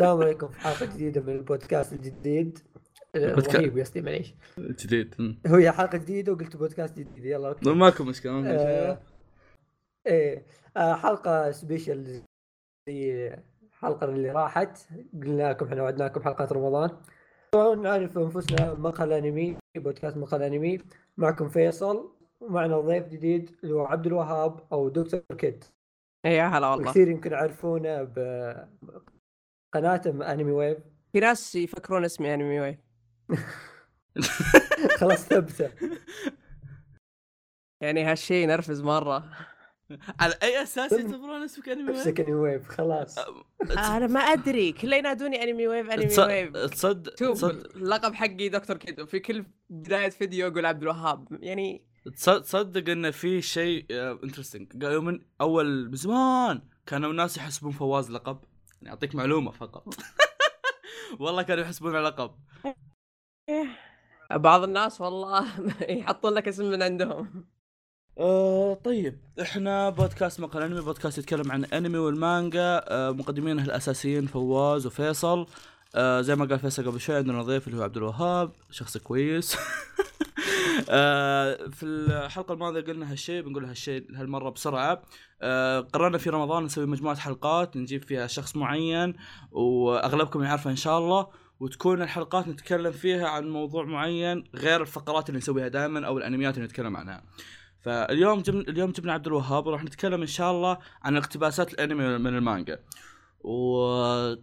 السلام عليكم في حلقة جديدة من البودكاست الجديد. بودكا- رهيب قصدي معليش. جديد. مم. هي حلقة جديدة وقلت بودكاست جديد. يلا okay. ماكو مشكلة ما آه، مشكلة. إيه آه، حلقة special زي الحلقة اللي راحت. قلنا لكم إحنا وعدناكم حلقات رمضان. طبعا نعرف أنفسنا مقهى انمي بودكاست مقهى انمي معكم فيصل ومعنا ضيف جديد اللي هو عبد الوهاب أو دكتور كيد إيه، يا هلا والله. كثير يمكن يعرفونه بقناته أنمي ويف في ناس يفكرون اسمي أنمي ويف خلاص ثبته. يعني هالشيء ينرفز مرة. على أي أساس يعتبرون اسمك أنمي ويف؟ نفسك أنمي ويف خلاص. أنا ما أدري. كله ينادوني أنمي ويف أنمي ويف تصدق شوف تصدق اللقب حقي دكتور كيد. في كل بداية فيديو أقول عبد الوهاب. يعني تصدق- انه في شيء interesting يوم من أول من زمان كانوا الناس يحسبون فواز لقب. يعني أعطيك معلومة فقط. والله كانوا يحسبونه لقب إيه. بعض الناس والله يحطون لك اسم من عندهم. آه طيب. إحنا بودكاست مقهى أنمي بودكاست يتكلم عن الانمي والمانجا. آه مقدمينه الاساسيين فواز وفيصل. آه زي ما قال فيصل قبل شوي عندنا ضيف اللي هو عبد الوهاب شخص كويس آه في الحلقة الماضية قلنا هالشيء بنقول هالشيء هالمرة بسرعة آه قررنا في رمضان نسوي مجموعة حلقات نجيب فيها شخص معين وأغلبكم يعرفه إن شاء الله وتكون الحلقات نتكلم فيها عن موضوع معين غير الفقرات اللي نسويها دائما أو الأنميات اللي نتكلم عنها. فاليوم جبنا اليوم جبنا عبد الوهاب وراح نتكلم إن شاء الله عن اقتباسات الأنمي من المانجا. وجمعنا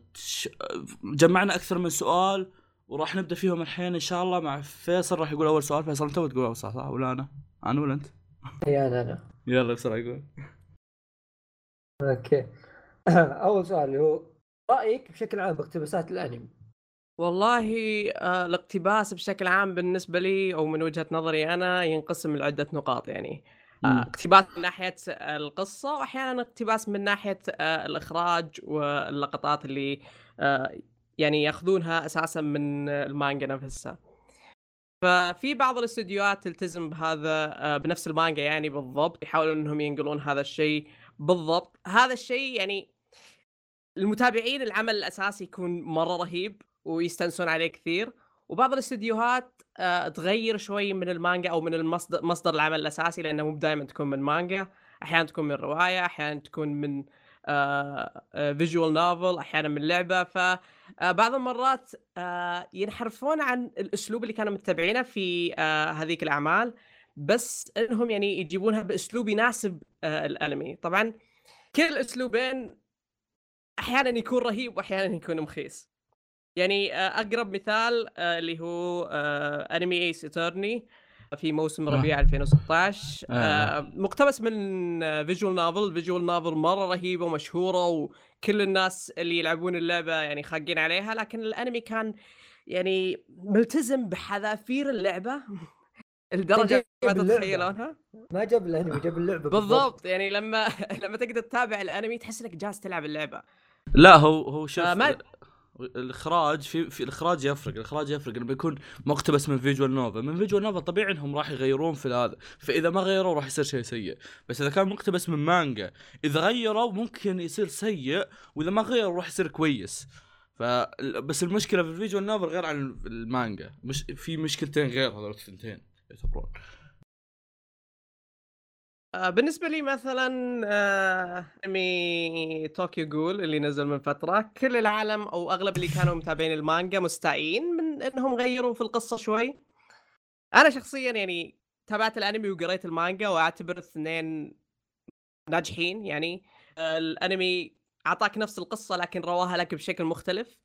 أكثر من سؤال وراح نبدأ فيهم الحين إن شاء الله مع فيصل راح يقول أول سؤال فيصل أنت بتقول أول سؤال صح ولا أنا؟ أنا ولا أنت؟ يا أنا أنا يلا بسرعة يقول. أوكي أول سؤال اللي هو رأيك بشكل عام باقتباسات الأنمي والله آه الاقتباس بشكل عام بالنسبة لي أو من وجهة نظري أنا ينقسم لعدة نقاط يعني آه. اقتباس من ناحية القصة واحيانا اقتباس من ناحية آه الإخراج واللقطات اللي آه يعني ياخذونها أساسا من المانجا نفسها. ففي بعض الاستديوهات تلتزم بهذا آه بنفس المانجا يعني بالضبط يحاولون إنهم ينقلون هذا الشيء بالضبط. هذا الشيء يعني المتابعين العمل الأساسي يكون مرة رهيب ويستانسون عليه كثير. وبعض الاستديوهات آه، تغير شوي من المانجا أو من المصدر مصدر العمل الأساسي لأنه مو دائما تكون من مانجا. أحيانا تكون من رواية أحيانا تكون من فيجوال نوفل أحيانا من لعبة. فبعض المرات آه، ينحرفون عن الأسلوب اللي كانوا متبعينه في آه، هذيك الأعمال بس إنهم يعني يجيبونها بأسلوب يناسب آه، الأنمي. طبعا كل الأسلوبين أحيانا يكون رهيب واحيانا يكون مخيس. يعني آه، أقرب مثال آه، اللي هو انمي Ace Attorney في موسم آه. ربيع 2016 آه. آه، مقتبس من visual novel visual novel مرة رهيبة ومشهورة وكل الناس اللي يلعبون اللعبة يعني خاقين عليها لكن الأنمي كان يعني ملتزم بحذافير اللعبة لدرجة ما. تتخيلونها ما جاب الأنمي جاب اللعبة بالضبط يعني لما لما تقدر تتابع الأنمي تحس إنك جالس تلعب اللعبة لا هو هو شوف آه، ما- الإخراج في في الإخراج يفرق الإخراج يفرق. لما يكون مقتبس من فيجوال نوفل من فيجوال نوفل طبيعي إنهم راح يغيرون في هذا فإذا ما غيروا راح يصير شيء سيء. بس إذا كان مقتبس من مانجا إذا غيروا ممكن يصير سيء وإذا ما غيروا راح يصير كويس. ف بس المشكلة في ال visual novel غير عن المانجا. مش في مشكلتين غير هذول الثنتين يعتبرون. بالنسبة لي مثلا آه، إنمي طوكيو جول اللي نزل من فترة كل العالم أو أغلب اللي كانوا متابعين المانجا مستائين من إنهم غيروا في القصة شوي. أنا شخصيا يعني تابعت الأنمي وقريت المانجا وأعتبر الاثنين ناجحين يعني آه، الأنمي أعطاك نفس القصة لكن رواها لك بشكل مختلف.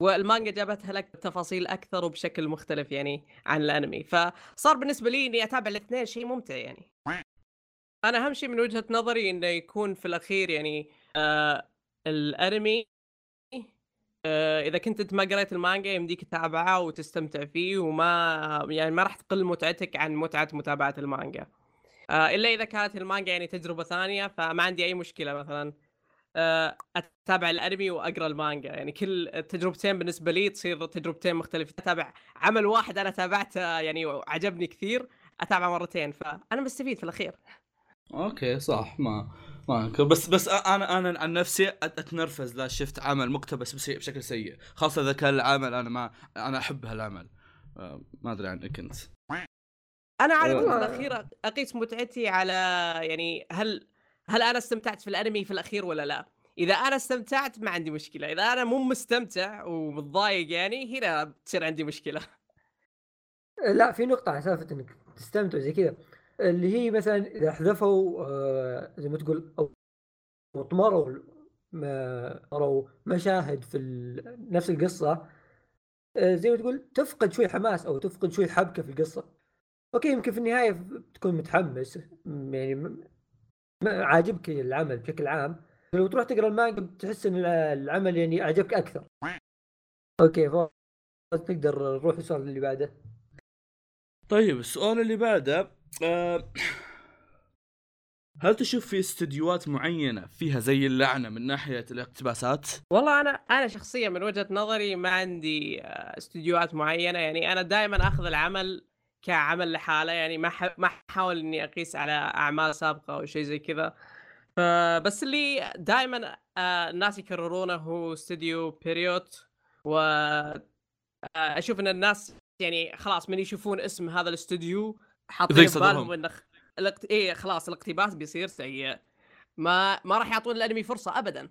والمانجا جابتها لك بتفاصيل أكثر وبشكل مختلف يعني عن الأنمي فصار بالنسبة لي إني أتابع الاثنين شيء ممتع يعني أنا أهم شيء من وجهة نظري إنه يكون في الأخير يعني آه الأنمي آه إذا كنت أنت ما قريت المانجا يمديك تتابعه وتستمتع فيه وما يعني ما راح تقل متعتك عن متعة متابعة المانجا. آه إلا إذا كانت المانجا يعني تجربة ثانية فما عندي أي مشكلة مثلا. آه أتابع الأنمي وأقرأ المانجا. يعني كل التجربتين بالنسبة لي تصير تجربتين مختلفة. أتابع عمل واحد أنا تابعته يعني وعجبني كثير أتابعه مرتين. فأنا مستفيد في الأخير. okay صح ما ما أذكر بس بس أنا أنا عن نفسي أتنرفز لا شفت عمل مقتبس بسيء بشكل سيء خاصة إذا كان العمل أنا ما أنا أحب هالعمل آه، ما أدري عنك أنت أنا عاده في آه. الأخير أقيس متعتي على يعني هل هل أنا استمتعت في الأنمي في الأخير ولا لا؟ إذا أنا استمتعت ما عندي مشكلة، إذا أنا مو مستمتع ومتضايق يعني هنا بتصير عندي مشكلة. لا في نقطة على سالفة إنك تستمتع زي كذا اللي هي مثلا إذا حذفوا آه، زي ما تقول أو أو طمروا ما أو مشاهد في نفس القصة آه، زي ما تقول تفقد شوي حماس أو تفقد شوي حبكة في القصة. أوكي يمكن في النهاية تكون متحمس يعني عاجبك العمل بشكل عام. لو تروح تقرأ المانجا بتحس إن الع- العمل يعني عجبك أكثر. أوكي ف تقدر نروح السؤال اللي بعده. طيب السؤال اللي بعده آه، هل تشوف في استديوهات معينة فيها زي اللعنة من ناحية الاقتباسات؟ والله أنا أنا شخصيا من وجهة نظري ما عندي آه، استديوهات معينة. يعني أنا دائما أخذ العمل كعمل لحالة. يعني ما ح- ما احاول إني أقيس على أعمال سابقة أو شيء زي كذا. فبس اللي دائما الناس يكررونه هو استوديو بيريوت و آه، أشوف إن الناس يعني خلاص من يشوفون اسم هذا الاستوديو حاطين بالهم. إنه الاقت... إيه خلاص الاقتباس بيصير سيء. ما ما راح يعطون الأنمي فرصة ابدا.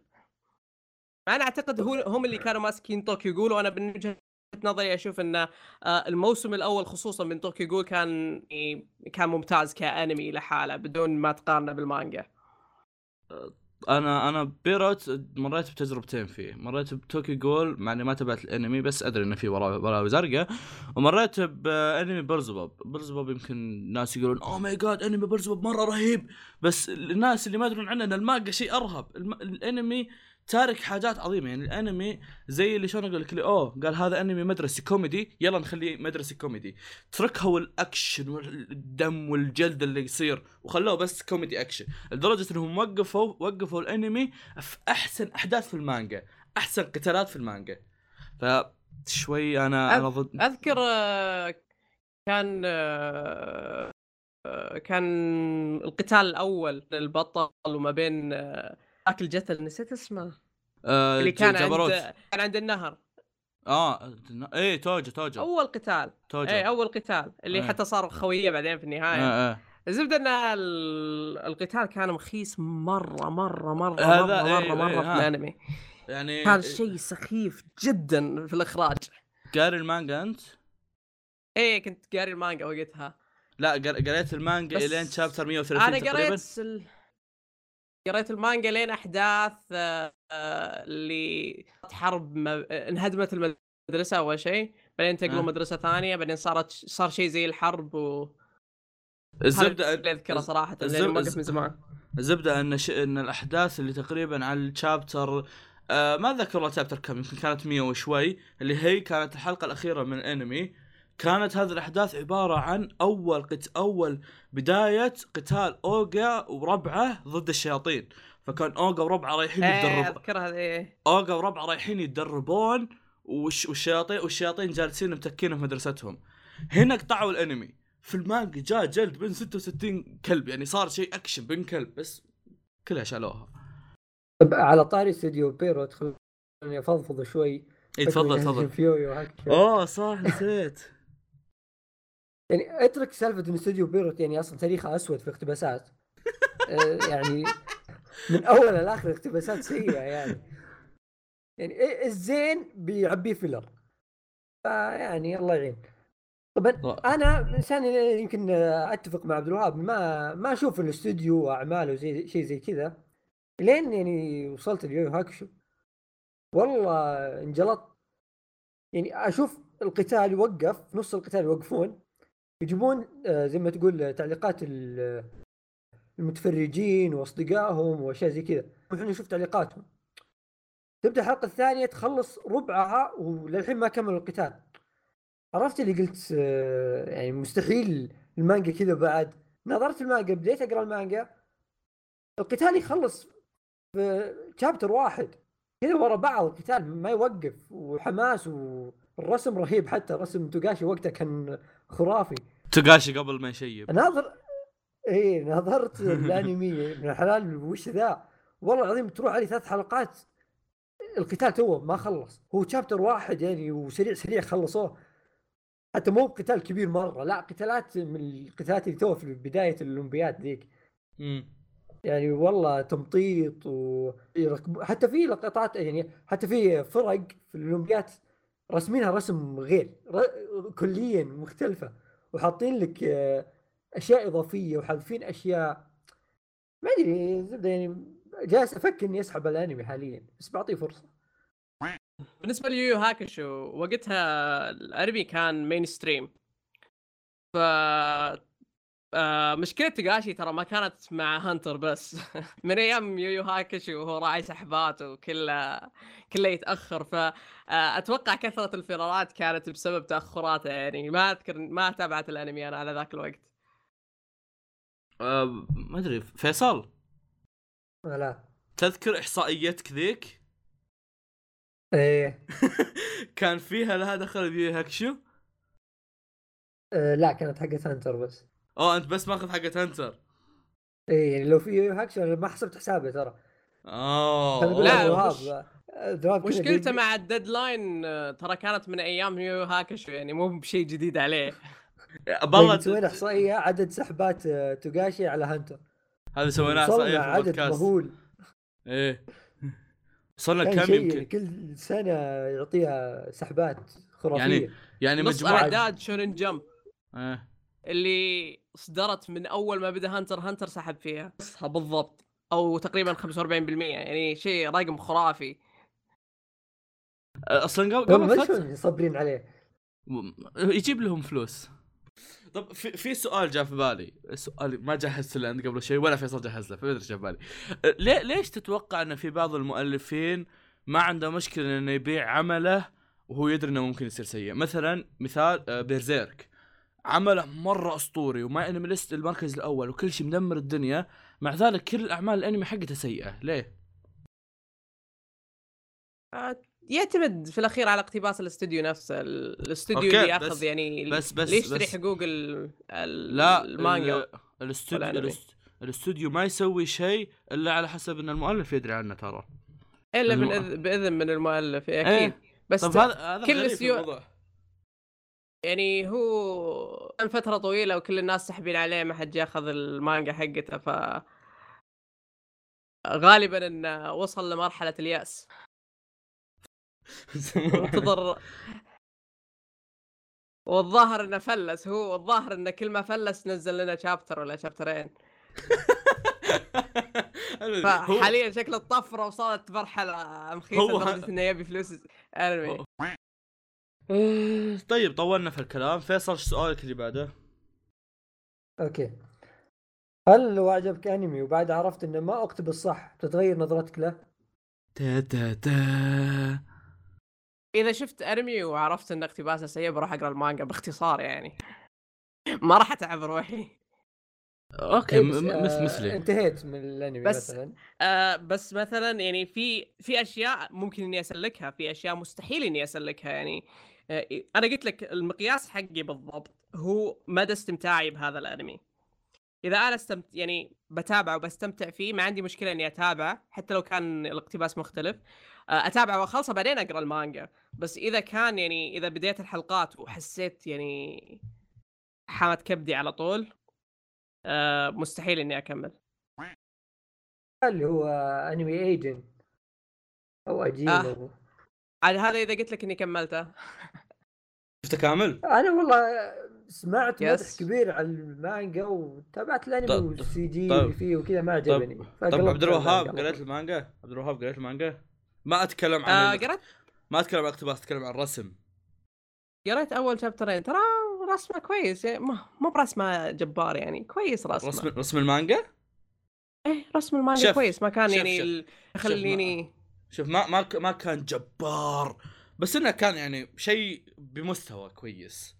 أنا أعتقد هو هم اللي كانوا ماسكين طوكيو جول وأنا من وجهة نظري أشوف ان آه، الموسم الأول خصوصا من طوكيو جول كان يعني كان ممتاز كأنمي لحاله بدون ما تقارنه بالمانجا. أنا أنا بييروت مريت بتجربتين فيه. مريت بتوكيو جول مع إني ما تابعت الأنمي بس أدري إنه في وراه بلاوي زرقاء. ومريت بانمي بيلزبوب. بيلزبوب يمكن ناس يقولون oh my god أنمي بيلزبوب مرة رهيب. بس الناس اللي ما يدرون عنه إن المانجا شيء أرهب. الم... الأنمي تارك حاجات عظيمة. يعني الانمي زي اللي شلون أقول لك اللي أوه قال هذا انمي مدرسي كوميدي يلا نخليه مدرسي كوميدي. تركها الاكشن والدم والجلد اللي يصير وخلوه بس كوميدي أكشن. لدرجة إنهم وقفوا وقفوا الانمي في أحسن أحداث في المانجا أحسن قتالات في المانجا. فشوي أنا أنا ضد. أذكر آه، كان آه، آه، كان القتال الأول للبطل وما بين آه، ذاك الجثل نسيت اسمه آه اللي كان جبروت. عند كان عند النهر آه إيه توجو توجو أول قتال توجو اي أول قتال اللي إيه. حتى صار خوية بعدين في النهاية آه آه. الزبدة إن ال- القتال كان مخيس مرة مرة مرة هذا مرة إيه، مرة, مرة إيه، في ها. الأنمي يعني كان شيء سخيف جدا في الإخراج قاري المانجا أنت؟ إيه كنت قاري المانجا وقتها لا قر- قريت المانجا إلين شابتر 130 أنا قريت. قريت المانجا لين أحداث آه، آه، اللي حرب ما... انهدمت المدرسة أول شيء بعدين انتقلوا آه. مدرسة ثانية بعدين صارت صار شيء زي الحرب و الزبدة اللي أذكره صراحة الزب- لأنه موقف الز- من زمان الزبدة إن ش... إن الأحداث اللي تقريبا على الشابتر آه ما ذكر والله شابتر كم يمكن كانت 100 وشوي اللي هي كانت الحلقة الأخيرة من الانمي كانت هذه الأحداث عبارة عن أول قت أول بداية قتال اوجا وربعه ضد الشياطين. فكان اوجا وربعه رايحين إيه يتدرب أذكرها إيه. اوجا وربعه رايحين يتدربون وش... والشياطين والشياطين جالسين متكين في مدرستهم. هنا قطعوا الأنمي. في المانجا جاء جلد بين 66 كلب يعني صار شيء أكشن بين كلب بس كلها شالوها. على طاري استوديو بيروت خليني أفضفض شوي. اي إيه، تفضل تفضل. فيوي وهكذا. أوه صح نسيت. يعني اترك سالفة إن استوديو بيروت يعني أصلا تاريخها أسود في اقتباسات. آه، يعني من أول لاخر اقتباسات سيئة يعني. يعني الزين بيعبيه فيلر. فيعني الله يعين. طبعا أنا إنسان يمكن أتفق مع عبد الوهاب ما ما أشوف الاستوديو واعماله زي شيء زي كذا. لين يعني وصلت اليو يو هاكشو والله انجلطت يعني أشوف القتال يوقف نص القتال يوقفون. يجيبون آه، زي ما تقول تعليقات ال- المتفرجين واصدقائهم وأشياء زي كذا. يروحون يشوف تعليقاتهم. تبدأ الحلقة الثانية تخلص ربعها وللحين ما كملوا القتال. عرفت اللي قلت آه، يعني مستحيل المانجا كذا بعد. نظرت المانجا بديت أقرأ المانجا. القتال يخلص في شابتر واحد. كذا ورا بعض القتال ما يوقف وحماس والرسم رهيب. حتى رسم توغاشي وقتها كان خرافي. تقاشي قبل ما يشيب. ناظر اي نظرت الأنمي من الحلال وش ذا؟ والله العظيم تروح عليه ثلاث حلقات القتال تو ما خلص. هو chapter واحد يعني وسريع سريع خلصوه. حتى مو قتال كبير مرة لا قتالات من القتالات اللي تو في بداية الأولمبياد ذيك. امم يعني والله تمطيط و حتى في لقطات يعني حتى في فرق في الاولمبيات رسمينها رسم غير ر... كليا مختلفة وحاطين لك آه، أشياء إضافية وحاذفين أشياء. ما أدري زبدة يعني جالس أفكر إني أسحب الأنمي حاليا بس بعطيه فرصة. بالنسبة ليو يو هاكشو وقتها الأنمي كان mainstream ف آه مشكلة توغاشي ترى ما كانت مع هانتر بس. من أيام يو يو هاكشو وهو راعي سحبات وكله كله يتأخر. فاتوقع كثرة الفلرات كانت بسبب تأخراته يعني. ما أذكر ما تابعت الأنمي أنا على ذاك الوقت. آه ما أدري فيصل؟ لا. تذكر احصائيتك ذيك إيه. كان فيها لها دخل في هاكشو آه، لا كانت حقت هانتر بس. اوه أنت بس ماخذ حقت هانتر إيه يعني لو في هاكشو أنا ما حسبت حسابه ترى. اوه لا، آه، مشكلته مع ال deadline آه، ترى كانت من أيام يو هاكشو يعني مو بشيء جديد عليه. والله سوينا إحصائية عدد سحبات آه، توغاشي على هانتر هذا سويناه إحصائية في عدد مهول. إيه. وصلنا كم يمكن؟ كل سنة يعطيها سحبات خرافية. يعني يعني مجموعة. أعداد شونن جمب إيه. اللي صدرت من أول ما بدأ هانتر هانتر سحب فيها. نصها بالضبط. أو تقريبا 45% يعني شيء رقم خرافي. أصلا قبل قبل صابرين عليه. يجيب لهم فلوس. طب في, في سؤال جاء في بالي. سؤال ما جهزت له انت قبل شيء ولا فيصل جهز له فما أدري جاء في بالي. ليه ليش تتوقع إن في بعض المؤلفين ما عنده مشكلة إنه يبيع عمله وهو يدري إنه ممكن يصير سيء؟ مثلا مثال بيرزيرك. عمله مرة أسطوري وما انمي ليست المركز الأول وكل شيء مدمر الدنيا. مع ذلك كل اعمال الأنمي حقته سيئة. ليه؟ آه، يعتمد في الأخير على اقتباس الاستوديو نفسه. ال- الاستوديو اللي ياخذ بس- يعني بس- بس- اللي يشتري حقوق. لا المانجا؟ ال- الاستوديو الاستوديو ما يسوي شيء إلا على حسب إن المؤلف يدري عنه ترى. إلا الم- من بإذن من المؤلف أكيد. إيه. بس طب هذا كل الموضوع. يعني هو كان فترة طويلة وكل الناس سحبين عليه ما حد ياخذ المانجا حقته ف غالبا إنه وصل لمرحلة اليأس. انتظر والظاهر إنه فلس هو والظاهر إنه كل ما فلس نزل لنا شابتر ولا شابترين فحاليا شكل الطفره وصلت مرحلة مخيسة هو لدرجة إنه يبي فلوس. انمي طيب طولنا في الكلام. فيصل سؤالك اللي بعده؟ أوكي. هل لو اعجبك أنمي وبعد عرفت إنه ما اقتبس صح تتغير نظرتك له؟ تا تا تا. إذا شفت أنمي وعرفت إن اقتباسه سيء بروح أقرأ المانجا باختصار يعني. ما راح أتعب روحي. أوكي مثل آه، مثلي. انتهيت من الأنمي بس- مثلا. آه بس مثلا يعني في في أشياء ممكن إني أسلكها في أشياء مستحيل إني أسلكها يعني. آه أنا قلت لك المقياس حقي بالضبط هو مدى استمتاعي بهذا الأنمي. إذا أنا استمت يعني بتابعه وبستمتع فيه ما عندي مشكلة إني أتابعه حتى لو كان الاقتباس مختلف. آه أتابعه وأخلصه بعدين أقرأ المانجا. بس إذا كان يعني إذا بديت الحلقات وحسيت يعني حامت كبدي على طول آه مستحيل إني أكمل. اللي هو أنمي ايجن أو آجين آه. عاد هذا إذا قلت لك إني كملته شفته كامل؟ أنا والله سمعت مدح. كبير على المانجا وتابعت الأنمي طب- وال CG طب- اللي فيه وكذا ما عجبني طب عبد الوهاب. قريت المانجا؟ عبد الوهاب قريت المانجا؟ ما أتكلم عن آه قريت ما أتكلم عن اقتباس أتكلم عن الرسم قريت أول chapterين ترى رسمه كويس يعني ما- مو برسمة جبار يعني كويس رسمه رسم رسم المانجا؟ إيه رسم المانجا شف- كويس ما كان شف- يعني شف- يخليني شوف ما ما ما كان جبار بس إنه كان يعني شيء بمستوى كويس.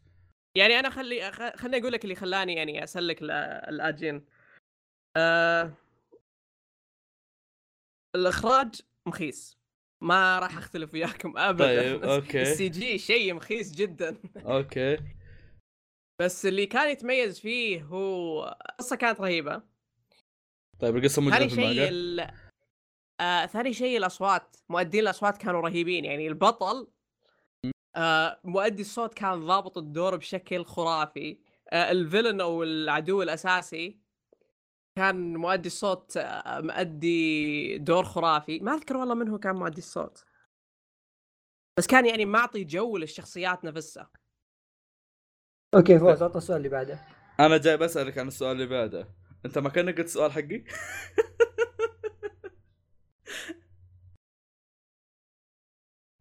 يعني أنا خلي خليني أقول لك اللي خلاني يعني أسلك ال- الآجين. آه الإخراج مخيس. ما راح أختلف وياكم ابدا. طيب أوكي. ال CG شيء مخيس جدا. أوكي. بس اللي كان يتميز فيه هو القصة كانت رهيبة. طيب القصة موجودة في المانجا؟ ال... آه ثاني شيء الأصوات. مؤدين الأصوات كانوا رهيبين يعني البطل آه مؤدي الصوت كان ضابط الدور بشكل خرافي. آه الفيلن أو العدو الأساسي كان مؤدي الصوت آه مؤدي دور خرافي. ما أذكر والله من هو كان مؤدي الصوت. بس كان يعني معطي جو للشخصيات نفسها. أوكي فوز. عطنا السؤال اللي بعده. أنا جاي بسألك عن السؤال اللي بعده. أنت ما كانك قلت السؤال حقي؟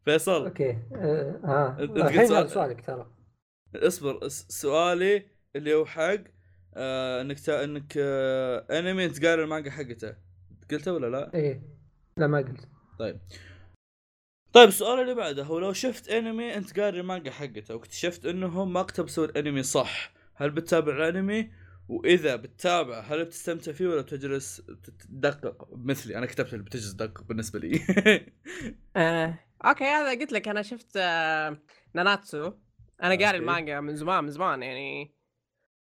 فيصل. أوكي. آه ها قلت الحين سؤال- هذا سؤالك ترى. اصبر س- سؤالي اللي هو حق آه إنك تا... إنك آه انمي انت قاري المانجا حقته. قلته ولا لا؟ إيه. لا ما قلت. طيب. طيب السؤال اللي بعده هو لو شفت انمي انت قاري المانجا حقته واكتشفت إنهم ما اقتبسوا الانمي صح هل بتتابع الانمي؟ وإذا بتتابع هل بتستمتع فيه ولا بتجلس تدقق؟ مثلي أنا كتبت اللي بتجلس تدقق بالنسبة لي. آه. أوكي هذا قلت لك أنا شفت آه... ناناتسو. أنا قاري. المانجا من زمان من زمان يعني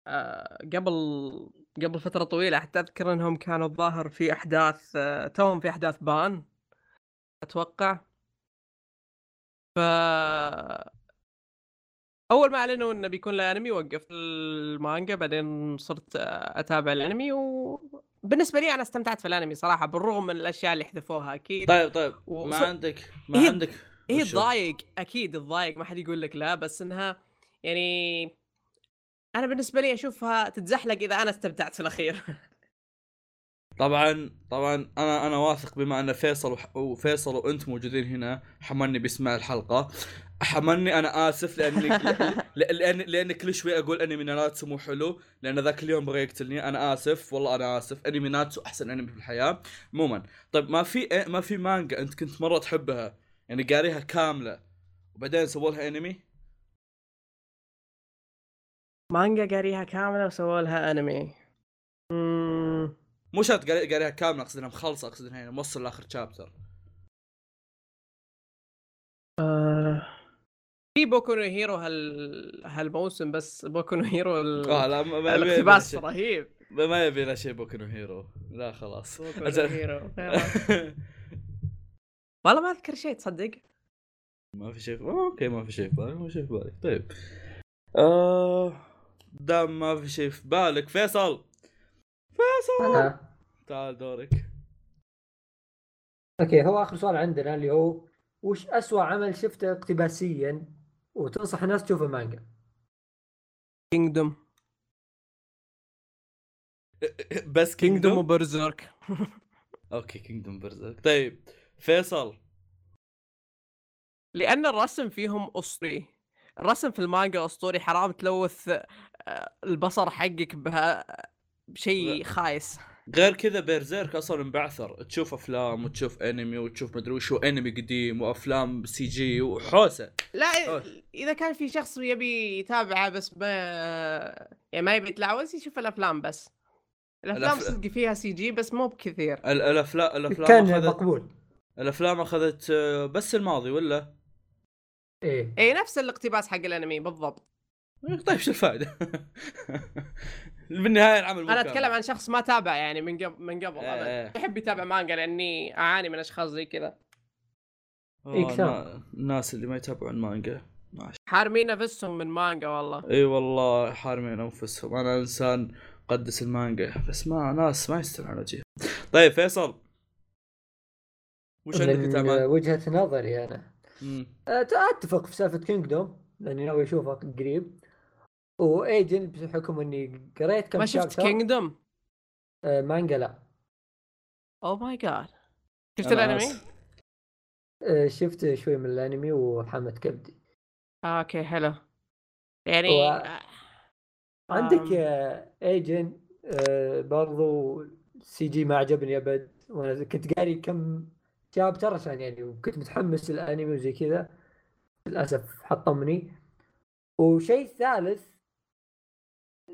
آه... قبل قبل فترة طويلة. حتى أذكر إنهم كانوا الظاهر في أحداث آه... توهم في أحداث بان أتوقع. ف أول ما أعلنوا إنه بيكون له انمي وقفت المانجا. بعدين صرت أتابع الأنمي وبالنسبه لي أنا استمتعت في الأنمي صراحة بالرغم من الأشياء اللي حذفوها أكيد. طيب طيب ما وص- عندك ما هي- عندك هي؟ تضايق أكيد تضايق ما حد يقول لك لا بس إنها يعني أنا بالنسبة لي أشوفها تتزحلق إذا أنا استمتعت في الأخير. طبعا طبعا أنا أنا واثق بما أن فيصل وح- وفيصل وانت موجودين هنا حملني بيسمع الحلقة. حملني أنا آسف لأني ل- لأن لأن كل شوي أقول انمي ناتسو مو حلو لأن ذاك اليوم بغى يقتلني أنا آسف والله أنا آسف. انمي ناتسو أحسن انمي في الحياة عموما طيب ما في ما في مانجا أنت كنت مرة تحبها؟ يعني قاريها كاملة وبعدين سووا لها انمي مانجا قاريها كاملة وسووا لها انمي مو شرط قاري- قاريها كاملة أقصد إنها مخلصة أقصد إنها يعني موصل لآخر شابتر في بوكو نو هيرو هال هالموسم بس بوكو نو هيرو ال... آه لا ما- ما الاقتباس ما- رهيب. ما ما يبي له شيء بوكو نو هيرو. لا خلاص. بوكو نو أجل. هيرو. والله ما أذكر شيء تصدق؟ ما في شيء آه، أوكي ما في شيء في بالي ما في شيء في بالي. طيب. آه دام ما في شيء في بالك فيصل. فيصل! أنا. تعال دورك. أوكي هو آخر سؤال عندنا اللي هو وش أسوأ عمل شفته اقتباسيا؟ وتنصح الناس تشوفه مانجا كينجدوم بس كينجدوم وبرزيرك أوكي كينجدوم برزرك طيب فيصل. لأن الرسم فيهم اسطوري الرسم في المانجا أسطوري حرام تلوث آه، البصر حقك بها بشيء خايس. غير كذا بيرزيرك أصلا انبعثر. تشوف أفلام وتشوف انمي وتشوف مدري وشو انمي قديم وأفلام CG وحوسة. لا أوه. إذا كان في شخص يبي يتابعه بس ما يعني ما يبي يتلعوز يشوف الأفلام بس. الأفلام الأف- صدق فيها CG بس مو بكثير. ال- الافلام الأفلام كان اخذت مقبول. الأفلام أخذت آه، بس الماضي ولا؟ إيه. اي نفس الاقتباس حق الأنمي بالضبط. طيب شو الفائدة؟ بالنهاية العمل مو أنا. أتكلم عن شخص ما تابع يعني من قبل من قبل إيه. ابد يحب يتابع مانجا لأني أعاني من أشخاص زي كذا آه، إيه،. نا- الناس اللي ما يتابعون مانجا ماشي حارمين نفسهم من مانجا والله إي والله حارمين أنفسهم أنا إنسان قدس المانجا بس ما ناس ما يستمعون وجهي طيب فيصل وش عندك؟ وجهة نظري أنا مم. أتفق في سالفة كينجدوم لأني ناوي اشوفه قريب وايجن بحكم إني قريت كم ما شفت. كينجدوم آه، مانجا لا. oh my god شفت الأنمي؟ آه، شفت شوي من الأنمي وحمد كبدي. آه، أوكي حلو. يعني هو- آه، عندك. آه، ايجن آه، برضو CG ما عجبني أبد. وأنا كنت قاري كم شابتر عشان يعني وكنت متحمس للأنمي وزي كذا. للأسف حطمني. وشيء ثالث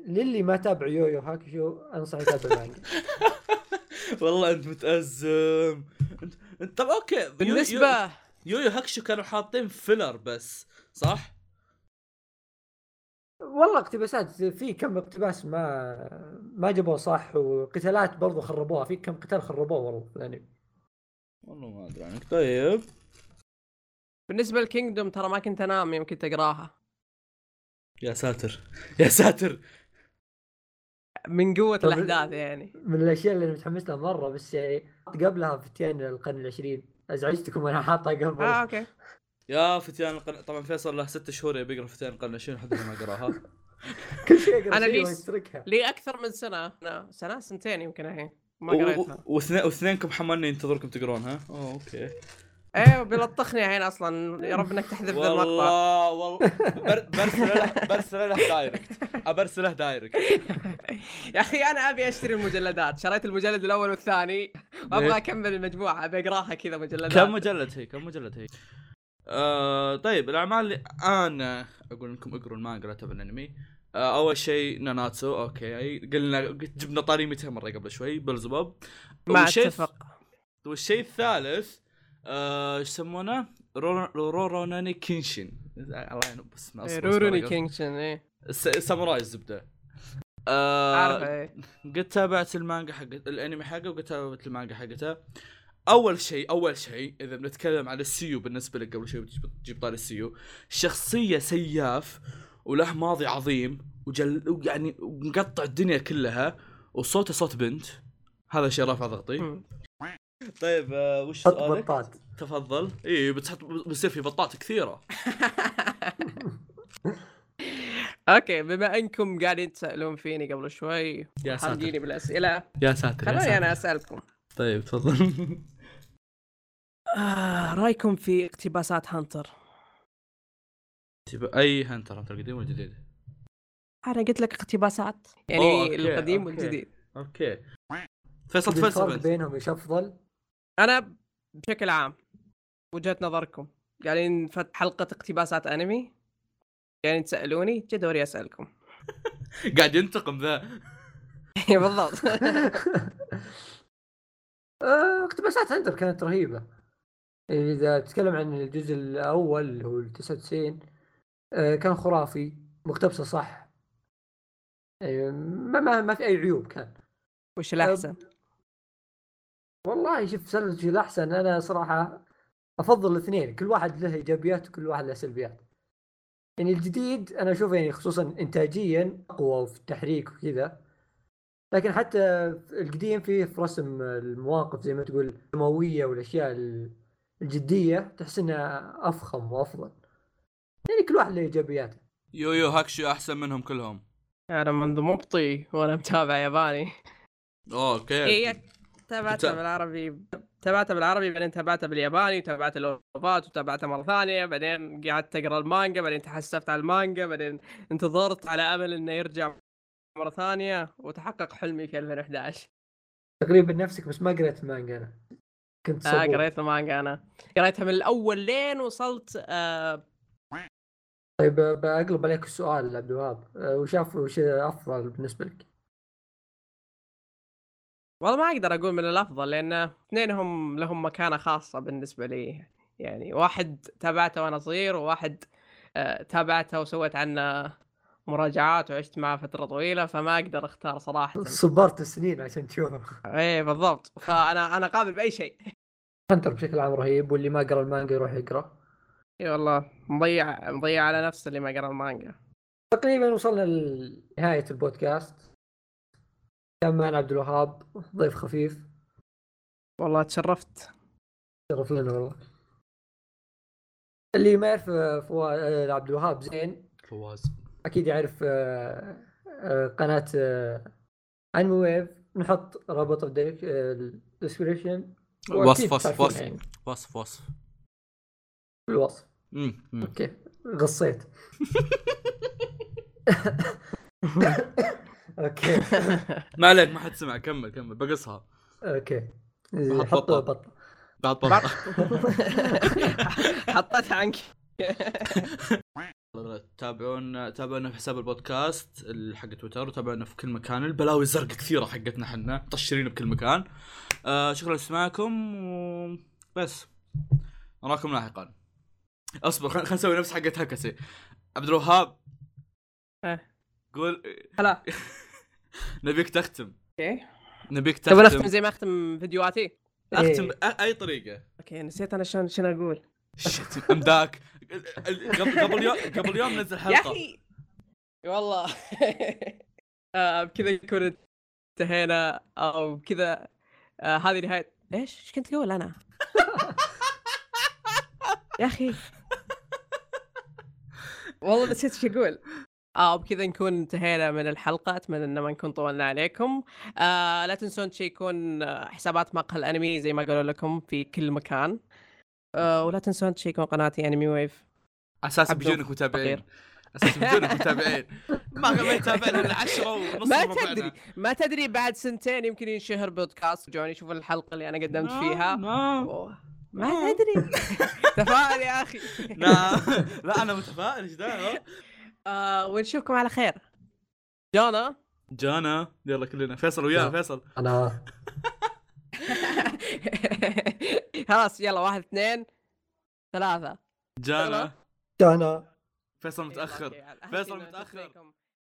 للي ما تابع يويو هاكشو انصح يتابع مانجا والله أنت متأزم. انت, انت طب أوكي يو- يو- بالنسبة يويو هاكشو كانوا حاطين filler بس صح؟ والله اقتباسات في كم اقتباس ما ما جابوه صح وقتالات برضو خربوها. في كم قتال خربوه والله الانمي والله ما أدري عنك. طيب. بالنسبة لكينجدوم ترى ما كنت أنام يمكن تقراها يا ساتر. يا ساتر. من قوة الأحداث يعني. من الأشياء اللي أنا متحمس لها مرة بس يعني قبلها فتيان القرن العشرين. أزعجتكم وأنا حاطها قبل. آه أوكي. يا فتيان القرن طبعا فيصل له ست شهور يبي يقرأ فتيان القرن 20 لحد ما قراها كل شيء ليس- واشتركها لي أكثر من سنة. أنا سنة سنتين يمكن الحين. ما قريتها. واثنينكم حملني ينتظركم تقرونها أوه أوكي. أيوه بيلطخني الحين أصلا. يا رب إنك تحذف ذا المقطع والله والله. بر- برسل له برسل له direct أبرسله direct يا أخي أنا أبي أشتري المجلدات. شريت المجلد الأول والثاني. وأبغى ليه؟ أكمل المجموعة. أبي أقراها كذا مجلدات. كم مجلد هي؟ كم مجلد هي؟ آه طيب الأعمال اللي أنا أقول لكم اقروا المانجا تابعوا الأنمي. آه أول شيء ناناتسو. أوكي. قلنا جبنا طاري 200 مرة قبل شوي. بلزبوب. ما اتفق. والشيء الثالث إيش يسمونه؟ رورو- روروناني كينشن الله اسمه إيه، أصبر، روروني أصبر، كينجشن إيه. ساموراي الزبدة. آه عارفه إيه. قد تابعت المانجا حق الأنمي حقه وقد تابعت المانجا حقته. أول شيء أول شيء إذا بنتكلم عن السيو بالنسبة لك قبل شوي بتجيب تجيب طاري السيو. شخصية سياف وله ماضي عظيم وجل يعني مقطع الدنيا كلها وصوته صوت بنت. هذا شيء رافع ضغطي. طيب آه وش حط سؤالك؟ بطاط. تفضل. اي بتحط بيصير في بطات كثيرة. أوكي بما إنكم قاعدين تسألون فيني قبل شوي يا ساتر. حاجيني بالأسئلة. يا ساتر خلوني ساتر أنا أسألكم. طيب تفضل. آه رأيكم في اقتباسات هانتر؟ أي هنتر هنتر القديم والجديد أنا قلت لك اقتباسات أوه، يعني okay، القديم okay. والجديد. okay. فيصل الفرق أنت. بينهم إيش أفضل؟ أنا بشكل عام وجهة نظركم قاعدين فتح حلقة اقتباسات أنمي قاعدين تسألوني جا دوري أسألكم. قاعد ينتقم ذا. بالضبط. آه، اقتباسات هنتر كانت رهيبة. يعني إذا تتكلم عن الجزء الأول اللي هو ال 99 آه، كان خرافي مقتبسة صح. آه، ما ما, ما في أي عيوب كان. وش الأحسن؟ والله شوف سالفه الأحسن أنا صراحة أفضل الاثنين كل واحد له إيجابيات وكل واحد له سلبيات. يعني الجديد أنا أشوفه يعني خصوصا انتاجيا أقوى في التحريك وكذا. لكن حتى القديم فيه في رسم المواقف زي ما تقول الدموية والأشياء ال- الجدية تحس إنها أفخم وأفضل. يعني كل واحد له إيجابياته. يو يو هاكشو أحسن منهم كلهم. أنا منذ مبطي وأنا متابع ياباني. okay. اي تابعتها بالعربي. تابعتها بالعربي بعدين تابعتها بالياباني وتابعت ال OVA ات وتابعتها مرة ثانية. بعدين قعدت اقرا المانجا بعدين تحسفت على المانجا بعدين انتظرت على أمل إنه يرجع مرة ثانية. وتحقق حلمي في 2011 تقريبا نفسك بس ما قريت المانجا أنا. كنت آه صبور. قريت المانجا أنا. قريتها من الأول لين وصلت آه طيب بقلب عليك السؤال عبد الوهاب. آه، وشاف وش أفضل بالنسبة لك؟ والله ما أقدر أقول من الأفضل لأن اثنينهم لهم مكانة خاصة بالنسبة لي. يعني واحد تابعته وأنا صغير وواحد آه، تابعته وسويت عنه مراجعات وعشت معه فترة طويلة فما أقدر أختار صراحة. صبرت السنين عشان تشوفه إيه بالضبط. فأنا أنا قابل بأي شيء. هنتر بشكل عام رهيب واللي ما قرأ المانجا يروح يقرأ. إي والله. مضيع مضيع على نفسه اللي ما قرأ المانجا. تقريبا وصلنا لنهاية البودكاست. كان معنا عبد الوهاب ضيف خفيف. والله تشرفت. شرف لنا والله. اللي ما يعرف آه، فوا... آه، عبد الوهاب زين. فواز. أكيد يعرف آه، قناة انمي ويف نحط رابط ال description وصف وصف وصف. وصف وصف. في الوصف. okay. غصيت. okay. ما عليك ما حد سمع. كمل كمل. بقصها. okay. بحط حط بطة. بطه بعد. بطة حطيتها عنك. تابعونا تابعونا في حساب البودكاست ال- حق تويتر وتابعونا في كل مكان. البلاوي الزرقاء كثيرة حقتنا حنا مطشرين بكل مكان. آه شكرا لاستماعكم وبس. نراكم لاحقا. اصبر خلينا نسوي نفس حقت هكسي. عبد الوهاب. إيه. قول. هلا. نبيك تختم. okay. نبيك تبغى نختم تختم. زي ما أختم فيديوهاتي. أختم إيه. باي طريقة. okay نسيت أنا شلون شنو أقول. shit أمداك. قبل قبل يوم قبل يوم نزل يا حلقة. أخي! والله. آه، بكذا يكون انتهينا أو بكذا آه، هذه نهاية. إيش؟ إيش كنت أقول أنا؟ يا أخي. والله نسيت إيش أقول. آه وبكذا نكون انتهينا من الحلقة. أتمنى إن ما نكون طولنا عليكم. آه لا تنسون تشيكون آه، حسابات مقهى الأنمي زي ما قالوا لكم في كل مكان. آه ولا تنسون تشيكون قناتي أنمي ويف. أساس عبدو بيجونك متابعين. أساس بيجونك متابعين ما ما يتابعنا إلا 10 ونص ما. تدري ما تدري بعد سنتين يمكن ينشهر بودكاست. يجون يشوفون الحلقة اللي أنا قدمت فيها. نعم. ما تدري. تفائل يا أخي. لا. لا أنا متفائل إيش دعوة؟ آه ونشوفكم على خير. جانا؟ جانا. يلا كلنا. فيصل لا. فيصل. أنا. خلاص يلا واحد اثنين ثلاثة. جانا. أنا فيصل أهم فيصل متأخر.